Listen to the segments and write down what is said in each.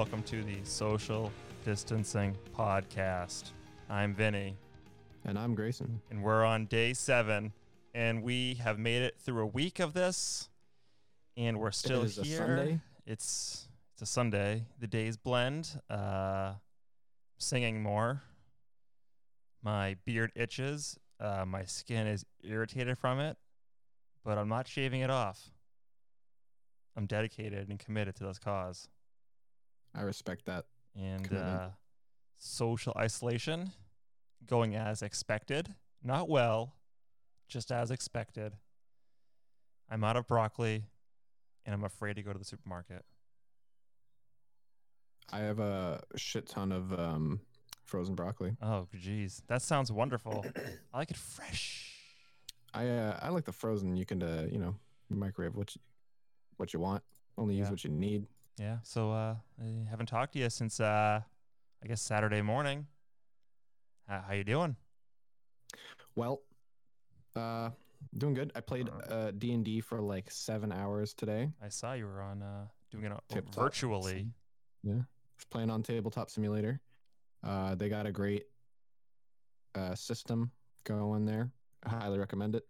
welcome to the Social Distancing Podcast. I'm Vinny, And I'm Grayson. and we're on day seven, and we have made it through a week of this, and we're still it here. It's it's a Sunday. The days blend. Uh, singing more. My beard itches. Uh, my skin is irritated from it, but I'm not shaving it off. I'm dedicated and committed to this cause. I respect that. And uh, social isolation going as expected. Not well, just as expected. I'm out of broccoli, and I'm afraid to go to the supermarket. I have a shit ton of um, frozen broccoli. Oh, geez, that sounds wonderful. I like it fresh. I uh, I like the frozen. You can uh, you know microwave what you, what you want. Only use what you need. Yeah. So uh, I haven't talked to you since uh, I guess Saturday morning. How, how you doing? Well, uh, doing good. I played uh D and D for like seven hours today. I saw you were on uh, doing it Tabletop. virtually. Yeah, was playing on Tabletop Simulator. Uh, they got a great uh, system going there. I highly recommend it.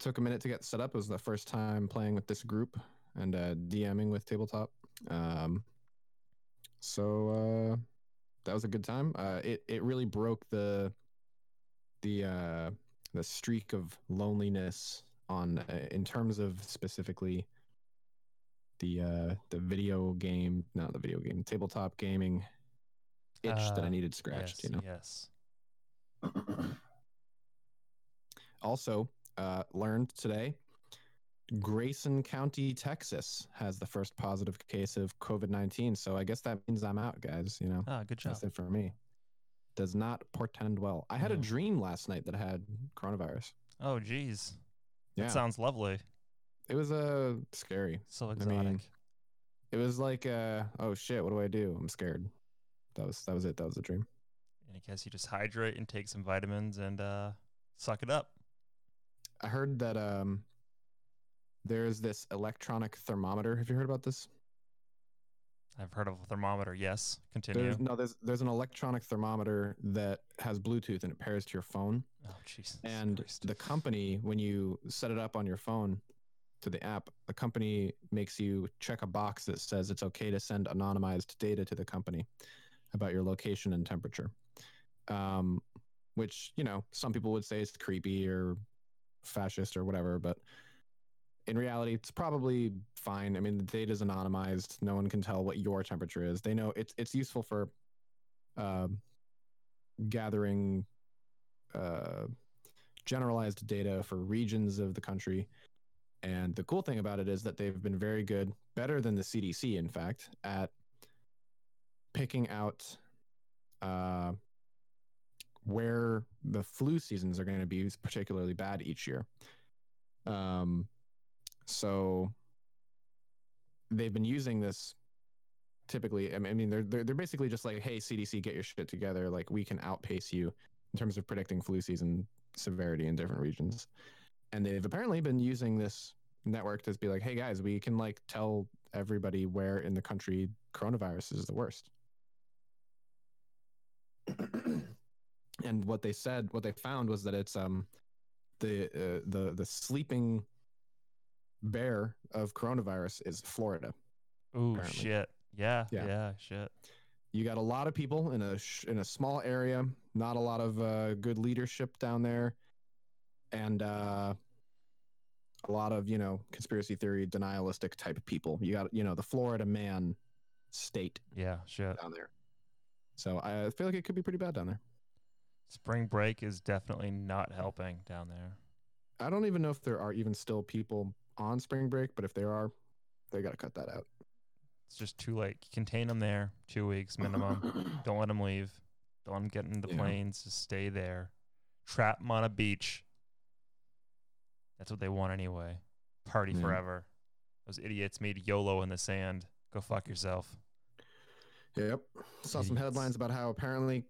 Took a minute to get set up. It was the first time playing with this group and uh, DMing with Tabletop. Um, so uh, that was a good time. Uh, it it really broke the the uh, the streak of loneliness on uh, in terms of specifically the uh the video game not the video game tabletop gaming itch that i Uh, needed scratched yes, you know yes. also uh learned today grayson county texas has the first positive case of covid-19 so i guess that means i'm out guys you know? Ah, good job. that's it for me. Does not portend well. I had a dream last night that I had coronavirus. Oh, geez. yeah. That sounds lovely. it was uh scary. So mean, exotic. it was like uh oh shit what do i do? I'm scared. That was that was it. That was the dream. And I guess you just hydrate and take some vitamins and uh, suck it up. I heard that um there's this electronic thermometer. Have you heard about this? I've heard of a thermometer. Yes. Continue. There's no there's there's an electronic thermometer that has Bluetooth and it pairs to your phone. oh, Jesus. And Christ. the company, when you set it up on your phone to the app, the company makes you check a box that says it's okay to send anonymized data to the company about your location and temperature. Um, which, you know, some people would say is creepy or fascist or whatever, but in reality, it's probably fine. I mean, the data is anonymized. No one can tell what your temperature is. They know it's it's useful for um gathering uh, generalized data for regions of the country. And the cool thing about it is that they've been very good, better than the CDC, in fact, at picking out uh, where the flu seasons are going to be particularly bad each year. Um, so they've been using this typically. I mean, they're, they're they're basically just like, hey, CDC, get your shit together. Like, we can outpace you in terms of predicting flu season severity in different regions. And they've apparently been using this network to be like, hey guys, we can like tell everybody where in the country coronavirus is the worst. and what they said, what they found was that it's um the uh, the the sleeping bear of coronavirus is Florida. Oh shit. Yeah, yeah. Yeah. shit. You got a lot of people in a sh- in a small area, not a lot of uh, good leadership down there, and uh, a lot of you know conspiracy theory denialistic type people. You got you know the Florida man state Yeah, shit. down there. So I feel like it could be pretty bad down there. Spring break is definitely not helping down there. I don't even know if there are even still people on spring break, but if there are, they got to cut that out. It's just too late. Contain them there, two weeks minimum. Don't let them leave. Don't let them get in the Yeah. planes. Just stay there. Trap them on a beach. That's what they want anyway. Party Yeah. forever. Those idiots made YOLO in the sand. Go fuck yourself. Yep. Saw some headlines about how apparently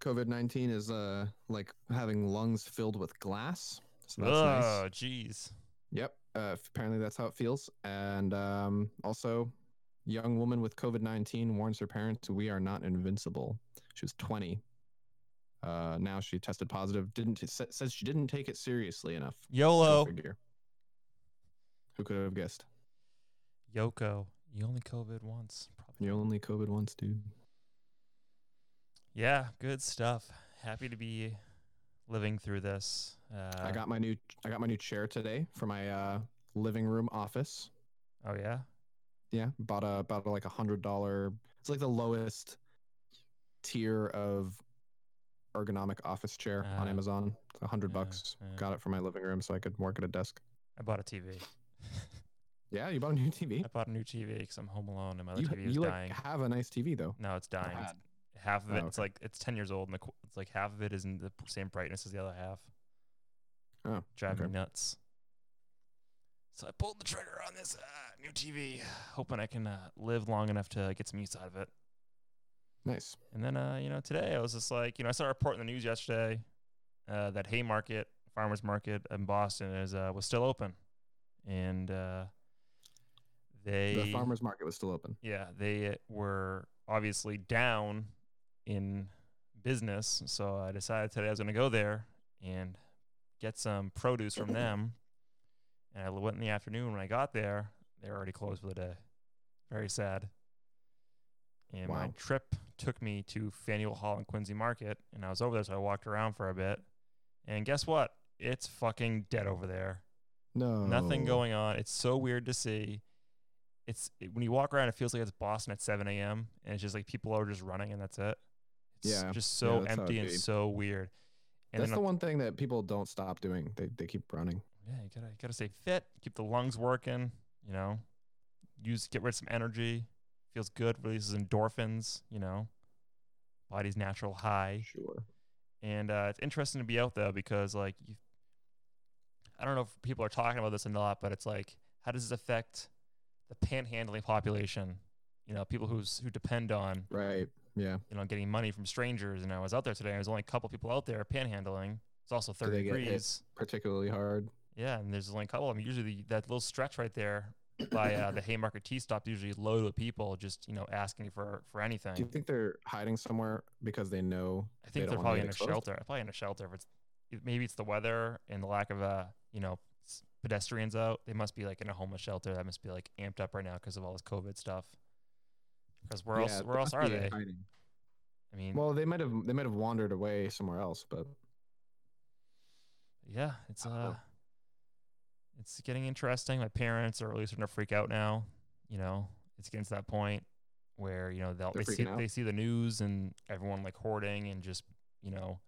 COVID nineteen is uh like having lungs filled with glass. So that's nice. Oh, jeez. Yep. Uh, apparently that's how it feels. And um, also, Young woman with COVID 19 warns her parents, We are not invincible. She was 20. Uh, now she tested positive. Didn't sa- says she didn't take it seriously enough. YOLO. figure. Who could have guessed? YOCO. You only COVID once. Probably. You only COVID once, dude. Yeah, good stuff. Happy to be living through this. Uh, I got my new I got my new chair today for my uh, living room office. Oh yeah. Yeah, bought a about like a hundred dollar. It's like the lowest tier of ergonomic office chair on Ah. Amazon. It's a hundred Yeah, bucks. yeah. Got it for my living room so I could work at a desk. I bought a TV. Yeah, you bought a new TV. I bought a new TV because I'm home alone and my other You, TV is dying. you like have a nice TV though. no, it's dying. It's- bad? Half of Oh, it, it's like it's ten years old, and the, it's like half of it isn't the same brightness as the other half. Oh, Drive okay. nuts. So I pulled the trigger on this uh, new TV, hoping I can uh, live long enough to get some use out of it. Nice. And then, uh, you know, today I was just like, you know, I saw a report in the news yesterday uh, that Haymarket, farmers market in Boston, is uh, was still open, and uh, they The farmers market was still open. yeah they were obviously down in business. So I decided today I was going to go there and get some produce from them. And I went in the afternoon. When I got there, they were already closed for the day. Very sad. And my trip took me to Faneuil Hall and Quincy Market, and I was over there, so I walked around for a bit. And guess what? It's fucking dead over there. No. Nothing going on. It's so weird to see. It's it, when you walk around, it feels like it's Boston at 7 a.m. and it's just like people are just running and that's it. It's Yeah. just so how empty and so weird. And That's the one thing that people don't stop doing. They they keep running. yeah, you gotta you gotta stay fit, keep the lungs working. You know, use get rid of some energy. Feels good, releases endorphins. You know, body's natural high. Sure. And uh, it's interesting to be out there because, like, you, I don't know if people are talking about this a lot, but it's like, how does this affect the panhandling population? You know, people who's who depend on Right. Yeah. you know getting money from strangers. And I was out there today. There's only a couple people out there panhandling. It's also 30 they get hit? degrees. Particularly hard. Yeah, and there's only a couple. I mean, usually that little stretch right there by uh, the Haymarket T stop usually loaded with people just you know asking for for anything. Do you think they're hiding somewhere because they know? I think they are probably in a shelter. Probably in a shelter. If it's maybe it's the weather and the lack of uh you know pedestrians out. They must be like in a homeless shelter. That must be like amped up right now because of all this COVID stuff. Because where else Yeah, where else are they? hiding. I mean, Well, they might have they might have wandered away somewhere else, but yeah, it's uh, it's getting interesting. My parents are really starting to freak out now. You know, it's getting to that point where you know they'll They're they see out? they see the news and everyone like hoarding and just you know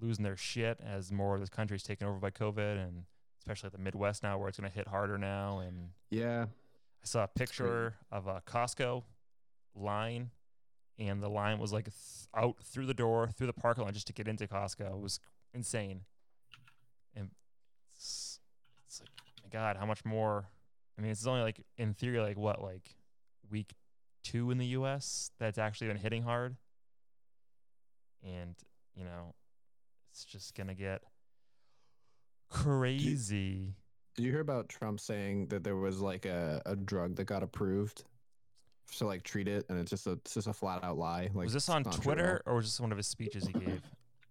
losing their shit as more of this country is taken over by COVID and especially the Midwest now where it's going to hit harder now. And yeah, I saw a picture of a Costco line, and the line was like th- out through the door, through the parking lot just to get into Costco. It was insane. And it's, it's like, my God, how much more? I mean, it's only like in theory, like what, like week two in the U.S. that's actually been hitting hard, and you know, it's just gonna get crazy. Did you hear about Trump saying that there was like a, a drug that got approved to like treat it, and it's just a it's just a flat out lie? Like was this on Twitter or was this one of his speeches he gave?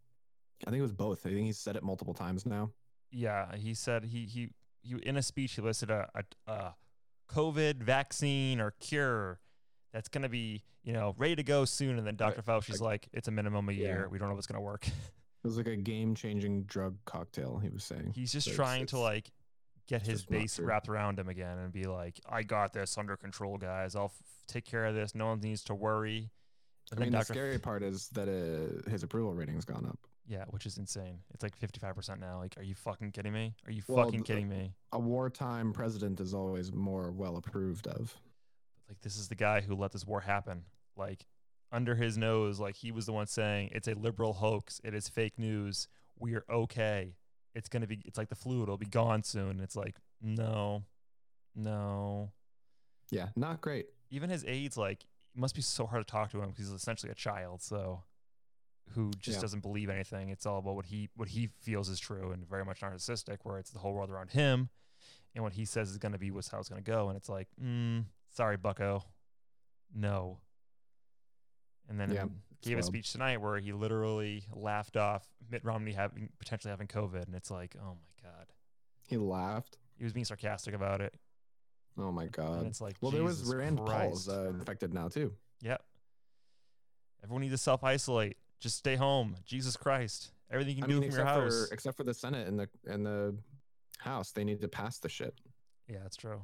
I think it was both. I think he said it multiple times now. Yeah, he said he he, he in a speech he listed a, a, a COVID vaccine or cure that's gonna be you know ready to go soon, and then Dr. Fauci's like, it's a minimum a Yeah. year. We don't know if it's gonna work. It was like a game changing drug cocktail. He was saying. He's just So it's- trying to it's- like get it's his base wrapped around him again and be like, I got this under control, guys. I'll f- take care of this. No one needs to worry. I And mean, then the scary part is that uh, his approval rating's gone up. Yeah, which is insane. It's like 55% now. Like, are you fucking kidding me? Are you Well, fucking kidding me? A wartime president is always more well approved of. like this is the guy who let this war happen like under his nose like he was the one saying it's a liberal hoax it is fake news we are okay it's going to be it's like the flu it'll be gone soon it's like no no Yeah, not great. even his aides like it must be so hard to talk to him because he's essentially a child so who just Yeah. doesn't believe anything it's all about what he what he feels is true and very much narcissistic where it's the whole world around him and what he says is going to be what's how it's going to go and it's like mm, Sorry, Bucko. No. And then Yeah, gave a wild. speech tonight where he literally laughed off Mitt Romney having potentially having COVID, and it's like, oh my god, He laughed. he was being sarcastic about it, Oh my god! and it's like, Well, there was Jesus Rand Paul's uh, infected now too. Yep. Everyone needs to self isolate. Just stay home. Jesus Christ. Everything you I can mean, do from your house. for except for the Senate and the and the House, they need to pass the shit. yeah, that's true.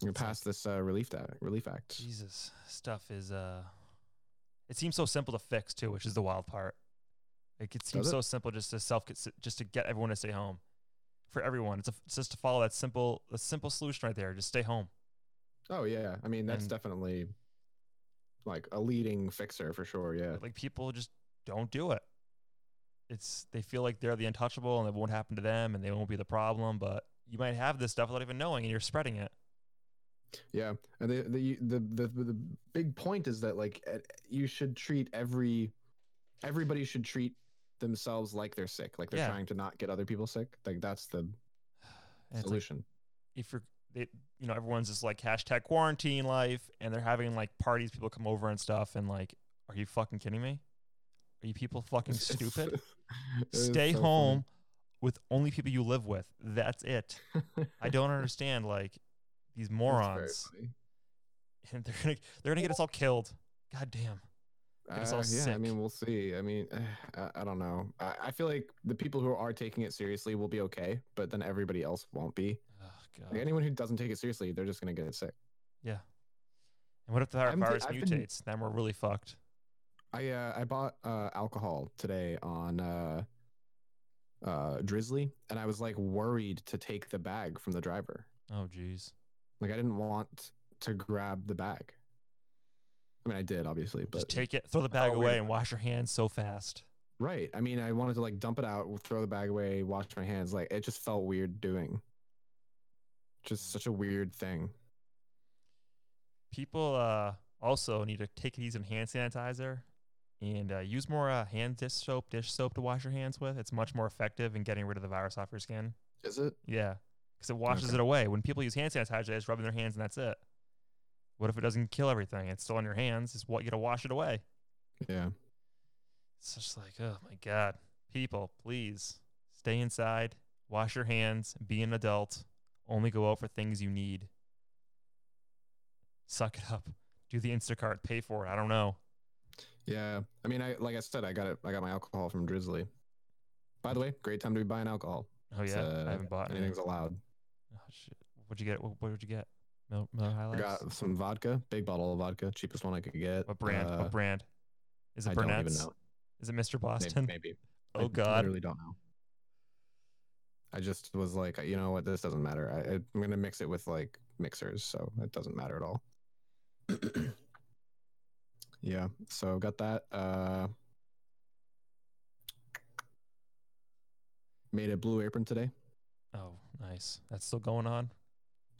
You like- pass this uh, relief act. Relief act. Jesus, stuff is uh it seems so simple to fix too, which is the wild part. Like it seems it? so simple just to self just to get everyone to stay home. For everyone, it's, a, it's just to follow that simple a simple solution right there. Just stay home. Oh yeah, I mean that's And- definitely like a leading fixer for sure. Yeah. Like people just don't do it. It's they feel like they're the untouchable and it won't happen to them and they won't be the problem, but you might have this stuff without even knowing and you're spreading it. Yeah, and the the the the, the big point is that like you should treat every everybody should treat themselves like they're sick, like they're Yeah. trying to not get other people sick. Like that's the it's like, solution. if you're they, you know everyone's just like hashtag quarantine life and they're having like parties people come over and stuff and like are you fucking kidding me are you people fucking stupid stay so home with only people you live with that's it i don't understand like these morons and they're gonna they're gonna get us all killed god damn Get us all Uh, yeah, I mean, we'll see. I mean, I, I don't know. I, I feel like the people who are taking it seriously will be okay, but then everybody else won't be. oh Like, anyone who doesn't take it seriously, they're just gonna get sick. yeah and what if the virus I've been- mutates then we're really fucked I uh, I bought uh, alcohol today on uh, uh, Drizzly, and I was like worried to take the bag from the driver. oh jeez Like I didn't want to grab the bag. I mean, I did obviously, but just take it throw the bag Oh, away wait. and wash your hands so fast right. I mean, I wanted to like dump it out, throw the bag away, wash my hands. Like it just felt weird doing. Just such a weird thing. people uh also need to take easy on hand sanitizer and uh, use more uh, hand dish soap dish soap to wash your hands with it's much more effective in getting rid of the virus off your skin Is it? yeah because it washes Okay. it away when people use hand sanitizer they just rub in their hands and that's it what if it doesn't kill everything it's still on your hands it's what you gotta wash it away Yeah. it's just like oh my god people please stay inside wash your hands be an adult only go out for things you need suck it up do the instacart pay for it i don't know Yeah. I mean, I like I said, I got it. I got my alcohol from Drizzly. By the way, great time to be buying alcohol. Oh yeah, uh, I haven't bought any. Anything's allowed. Shit! What'd you get? What, what would you get? Miller, Miller High I Life. got some vodka, big bottle of vodka, cheapest one I could get. What brand? Uh, what brand? Is it I don't even know. Is it Mr. Maybe. Boston? maybe. Oh I God! I literally don't know. I just was like, you know what, this doesn't matter. I, I'm gonna mix it with like mixers, so it doesn't matter at all. yeah, so got that. Uh, made a blue apron today. Oh, nice. That's still going on.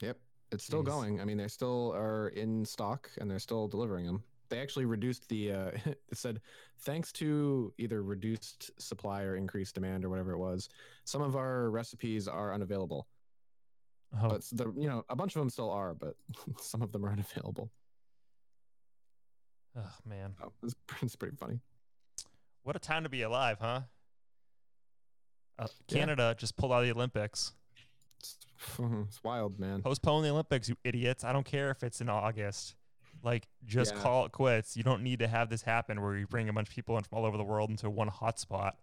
Yep, it's still Jeez. going. I mean, they still are in stock and they're still delivering them. They actually reduced the. Uh, it said thanks to either reduced supply or increased demand or whatever it was. Some of our recipes are unavailable, Oh, but the you know a bunch of them still are, but some of them are unavailable. oh man, Oh, it's, it's pretty funny. what a time to be alive, huh? Uh, Yeah. Canada just pulled out of the Olympics. It's, wild, man. Postpone the Olympics, you idiots! I don't care if it's in August. Like, just Yeah. call it quits. You don't need to have this happen where you bring a bunch of people in from all over the world into one hotspot.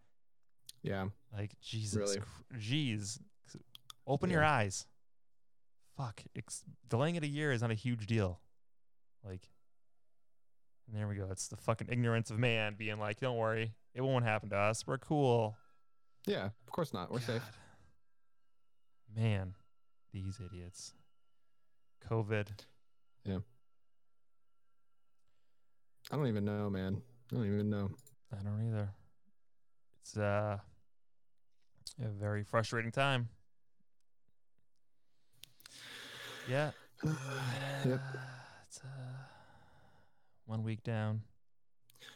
Yeah, Like Jesus, Really. jeez, open your eyes. Fuck, delaying it a year is not a huge deal. Like, and there we go. It's the fucking ignorance of man being like, "Don't worry, it won't happen to us. We're cool." yeah. Of course not. We're safe. Man, these idiots. COVID. Yeah. I don't even know, man. I don't even know. I don't either. It's uh, a very frustrating time. Yeah. yep. It's uh, one week down.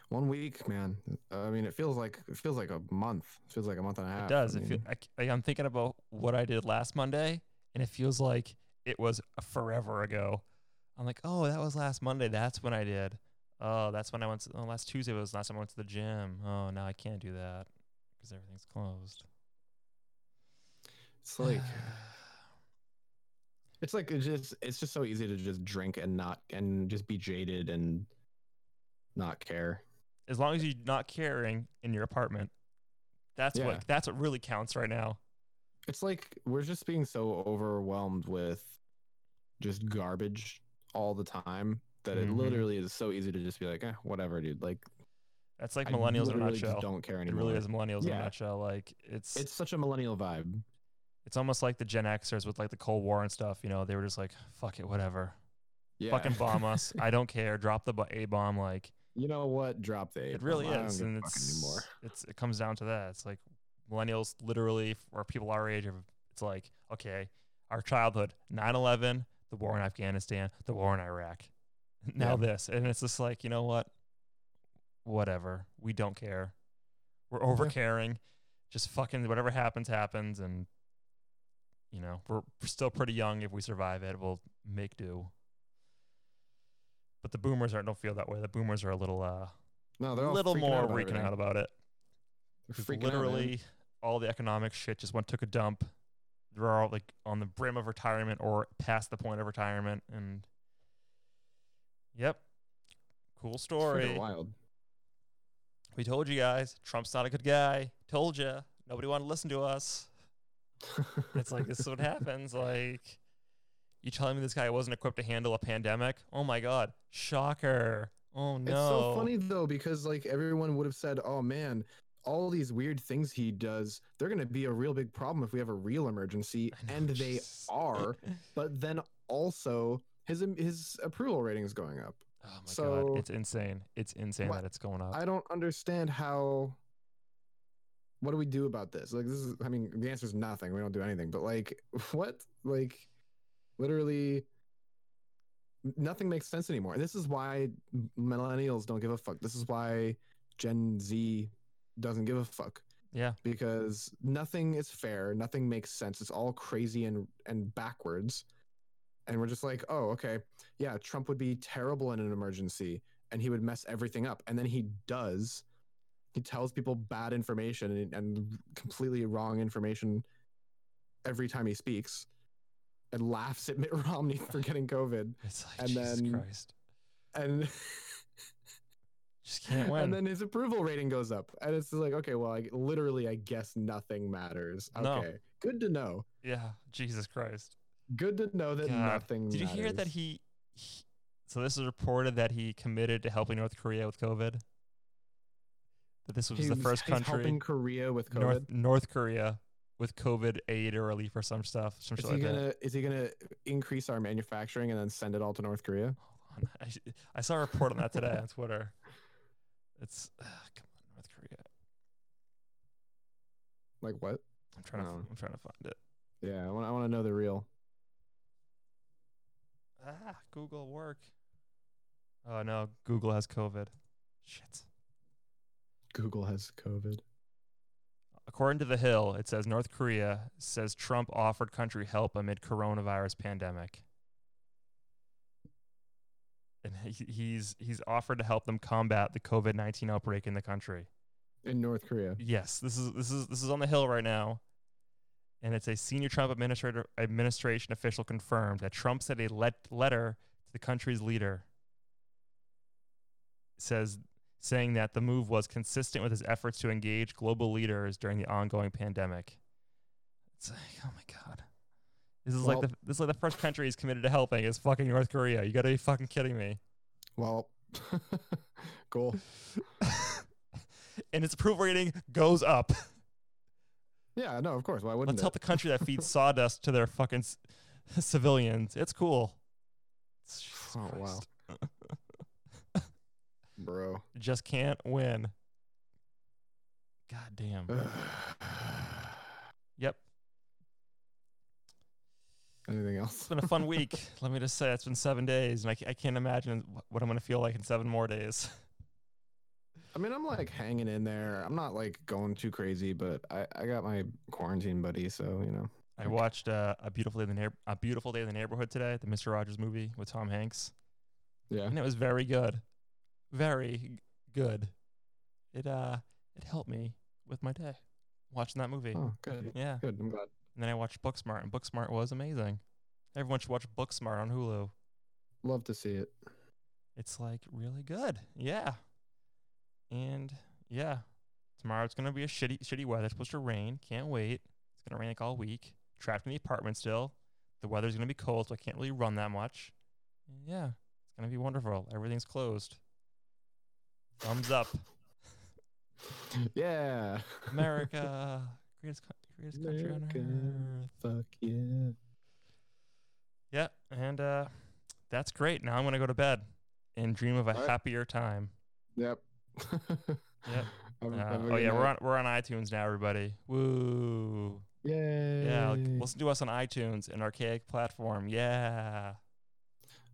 One week, man. I mean, it feels like it feels like a month. It feels like a month and a half. It does. I It feel, mean, I, I'm thinking about what I did last Monday, and it feels like it was forever ago. I'm like, oh, that was last Monday. That's when I did. Oh, that's when I went. To, oh, last Tuesday was the last time I went to the gym. Oh, now I can't do that because everything's closed. It's like it's like it's just it's just so easy to just drink and not and just be jaded and not care. as long as you're not caring in your apartment, that's Yeah. what that's what really counts right now. It's like we're just being so overwhelmed with just garbage all the time that it Mhm. literally is so easy to just be like, eh, whatever, dude. Like That's like I millennials in a nutshell. don't care It anymore. really is millennials in a nutshell. Like it's It's such a millennial vibe. it's almost like the Gen Xers with like the Cold War and stuff. You know, they were just like, fuck it, whatever, Yeah. fucking bomb us. I don't care. Drop the a bomb. Like you know what? Drop the. it really A-bomb. I is, and give a fuck it's anymore. it's it comes down to that. It's like millennials, literally, or people our age. It's like okay, our childhood, 9/11, the war in Afghanistan, the war in Iraq, now Yeah. this, and it's just like you know what, whatever. We don't care. We're over caring. Just fucking whatever happens happens, and you know we're still pretty young. If we survive it, we'll make do. But the boomers are don't feel that way. The boomers are a little uh No, they're all little freaking more out about freaking out about it. They're 'Cause freaking out, literally all the economic shit just went took a dump. They're all like on the brim of retirement or past the point of retirement, and yep, cool It's story. wild. We told you guys, Trump's not a good guy. Told you, nobody wanted to listen to us. It's like this is what happens. Like, you telling me this guy wasn't equipped to handle a pandemic? Oh my god, shocker! Oh no, It's so funny though because like everyone would have said, "Oh man, all these weird things he does, they're going to be a real big problem if we have a real emergency." Know, And they are, but then also his his approval rating is going up. Oh my So- god, it's insane. It's insane What- that it's going up. I don't understand how. What do we do about this? Like, this is. I mean, the answer is nothing. We don't do anything. But like, what? Like, literally, nothing makes sense anymore. This is why millennials don't give a fuck. This is why Gen Z doesn't give a fuck yeah, because nothing is fair. Nothing makes sense. It's all crazy and and backwards. And we're just like, oh, okay, yeah, Trump would be terrible in an emergency, and he would mess everything up. And then he does. He tells people bad information and, and completely wrong information every time he speaks, and laughs at Mitt Romney for getting COVID. it's like And Jesus then- Christ, And just can't win. and then his approval rating goes up, and it's like, okay, well, I, literally, I guess nothing matters. No. Okay, good to know. yeah, Jesus Christ. Good to know that God. nothing. Did you hear that he, he? So this is reported that he committed to helping North Korea with COVID. That this was He the first country, helping Korea with COVID? North North Korea, with COVID aid or relief or some stuff, some Is he like gonna that. is he gonna increase our manufacturing and then send it all to North Korea? Hold on. I, I saw a report on that today on Twitter. It's uh, come on, North Korea. Like what? I'm trying to. I'm trying to find it. Yeah, I want I want to know the real. Ah, Google work. Oh no, Google has COVID. Shit. Google has COVID. According to The Hill, it says North Korea says Trump offered country help amid coronavirus pandemic. And he, he's he's offered to help them combat the COVID nineteen outbreak in the country. In North Korea. Yes, this is this is this is on the Hill right now, and it's a senior Trump administrator administration official confirmed that Trump sent a let, letter to the country's leader. Says saying that the move was consistent with his efforts to engage global leaders during the ongoing pandemic. It's like, oh my god, this is like the this is like the first country he's committed to helping is fucking North Korea. You got to be fucking kidding me. Well, cool. and its approval rating goes up. Yeah, no, of course. Why wouldn't Let's it? help the country that feeds sawdust to their fucking c- civilians. It's cool. Jesus Oh, wow. Bro. Just can't win. God damn. Yep. Anything It's else? been a fun week. Let me just say, it's been seven days, and I, I can't imagine what I'm going to feel like in seven more days. I mean, I'm like hanging in there. I'm not like going too crazy, but I, I got my quarantine buddy, so you know. I watched uh, a beautiful day in the Neigh- a beautiful day in the neighborhood today, the Mister Rogers movie with Tom Hanks, Yeah. and it was very good, very good. It uh it helped me with my day watching that movie. Oh, good. Yeah, Good. I'm glad. And then I watched Booksmart, and Booksmart was amazing. Everyone should watch Booksmart on Hulu. Love to see it. It's like really good. Yeah. And yeah, tomorrow it's gonna be a shitty shitty weather. It's supposed to rain. Can't wait. It's gonna rain like all week. Trapped in the apartment still. The weather's gonna be cold, so I can't really run that much. And yeah, it's gonna be wonderful. Everything's closed. Thumbs up, Yeah. America, greatest co- greatest country on America. earth. Fuck yeah. Yeah, and uh, that's great. Now I'm gonna go to bed and dream of a All right. happier time. Yep. Yep. Have- Uh, have a oh good yeah, we're on we're on iTunes now, everybody. Woo! Yay. Yeah, like, listen to us on iTunes, an archaic platform. Yeah,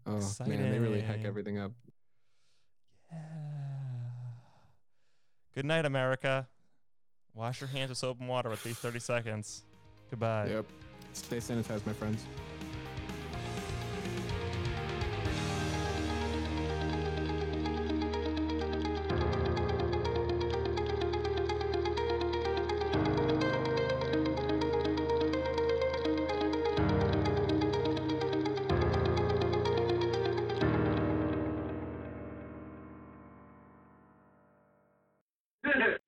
oh man, they really heck everything up. yeah. Good night, America. Wash your hands with soap and water at least thirty seconds. Goodbye. Yep. Stay sanitized, my friends.